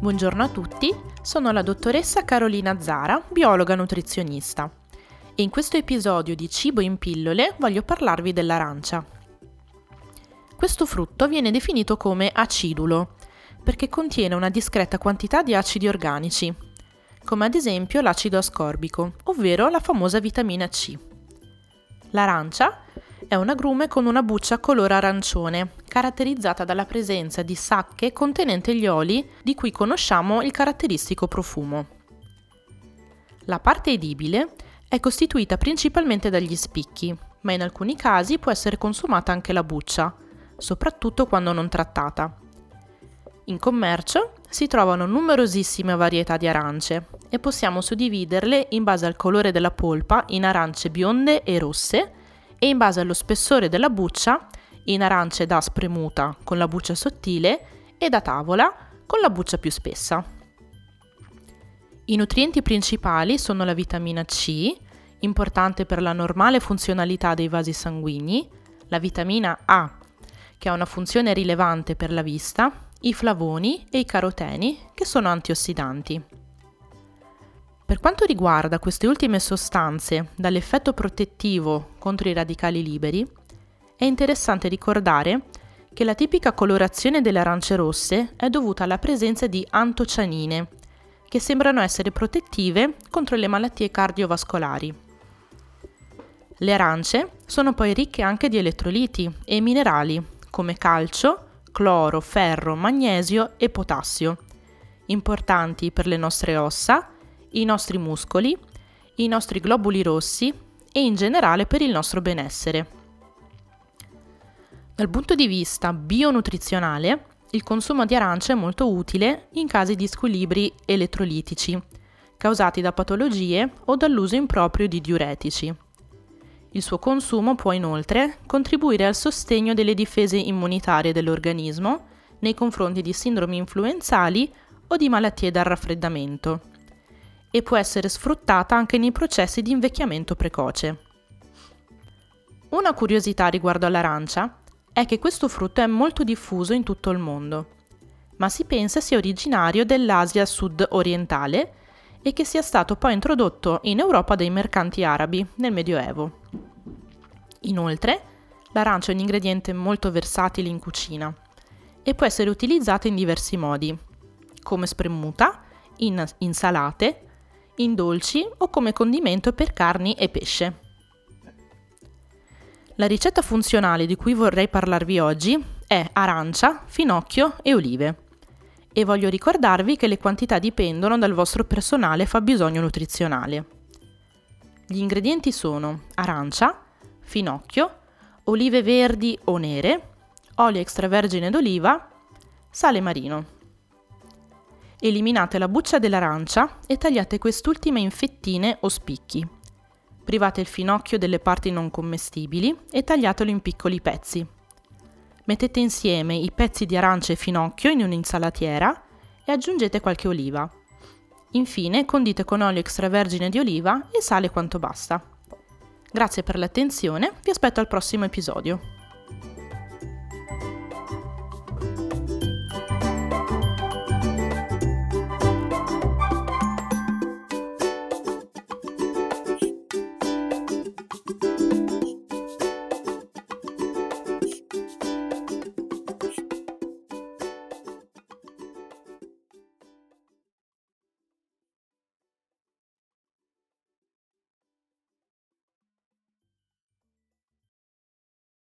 Buongiorno a tutti, sono la dottoressa Carolina Zara, biologa nutrizionista. E in questo episodio di Cibo in pillole voglio parlarvi dell'arancia. Questo frutto viene definito come acidulo perché contiene una discreta quantità di acidi organici, come ad esempio l'acido ascorbico, ovvero la famosa vitamina C. L'arancia è un agrume con una buccia color arancione, caratterizzata dalla presenza di sacche contenenti gli oli di cui conosciamo il caratteristico profumo. La parte edibile è costituita principalmente dagli spicchi, ma in alcuni casi può essere consumata anche la buccia, soprattutto quando non trattata. In commercio si trovano numerosissime varietà di arance e possiamo suddividerle in base al colore della polpa in arance bionde e rosse e in base allo spessore della buccia in arance da spremuta con la buccia sottile e da tavola con la buccia più spessa. I nutrienti principali sono la vitamina C, importante per la normale funzionalità dei vasi sanguigni, la vitamina A, che ha una funzione rilevante per la vista, i flavoni e i caroteni, che sono antiossidanti. Per quanto riguarda queste ultime sostanze dall'effetto protettivo contro i radicali liberi, è interessante ricordare che la tipica colorazione delle arance rosse è dovuta alla presenza di antocianine, che sembrano essere protettive contro le malattie cardiovascolari. Le arance sono poi ricche anche di elettroliti e minerali come calcio, cloro, ferro, magnesio e potassio, importanti per le nostre ossa i nostri muscoli, i nostri globuli rossi e in generale per il nostro benessere. Dal punto di vista bionutrizionale, il consumo di arancia è molto utile in casi di squilibri elettrolitici, causati da patologie o dall'uso improprio di diuretici. Il suo consumo può inoltre contribuire al sostegno delle difese immunitarie dell'organismo nei confronti di sindromi influenzali o di malattie da raffreddamento e può essere sfruttata anche nei processi di invecchiamento precoce. Una curiosità riguardo all'arancia è che questo frutto è molto diffuso in tutto il mondo, ma si pensa sia originario dell'Asia sud-orientale e che sia stato poi introdotto in Europa dai mercanti arabi nel Medioevo. Inoltre, l'arancia è un ingrediente molto versatile in cucina e può essere utilizzata in diversi modi, come spremuta, in insalate, in dolci o come condimento per carni e pesce. La ricetta funzionale di cui vorrei parlarvi oggi è arancia, finocchio e olive. E voglio ricordarvi che le quantità dipendono dal vostro personale fabbisogno nutrizionale. Gli ingredienti sono arancia, finocchio, olive verdi o nere, olio extravergine d'oliva, sale marino. Eliminate la buccia dell'arancia e tagliate quest'ultima in fettine o spicchi. Private il finocchio delle parti non commestibili e tagliatelo in piccoli pezzi. Mettete insieme i pezzi di arancia e finocchio in un'insalatiera e aggiungete qualche oliva. Infine condite con olio extravergine di oliva e sale quanto basta. Grazie per l'attenzione, vi aspetto al prossimo episodio.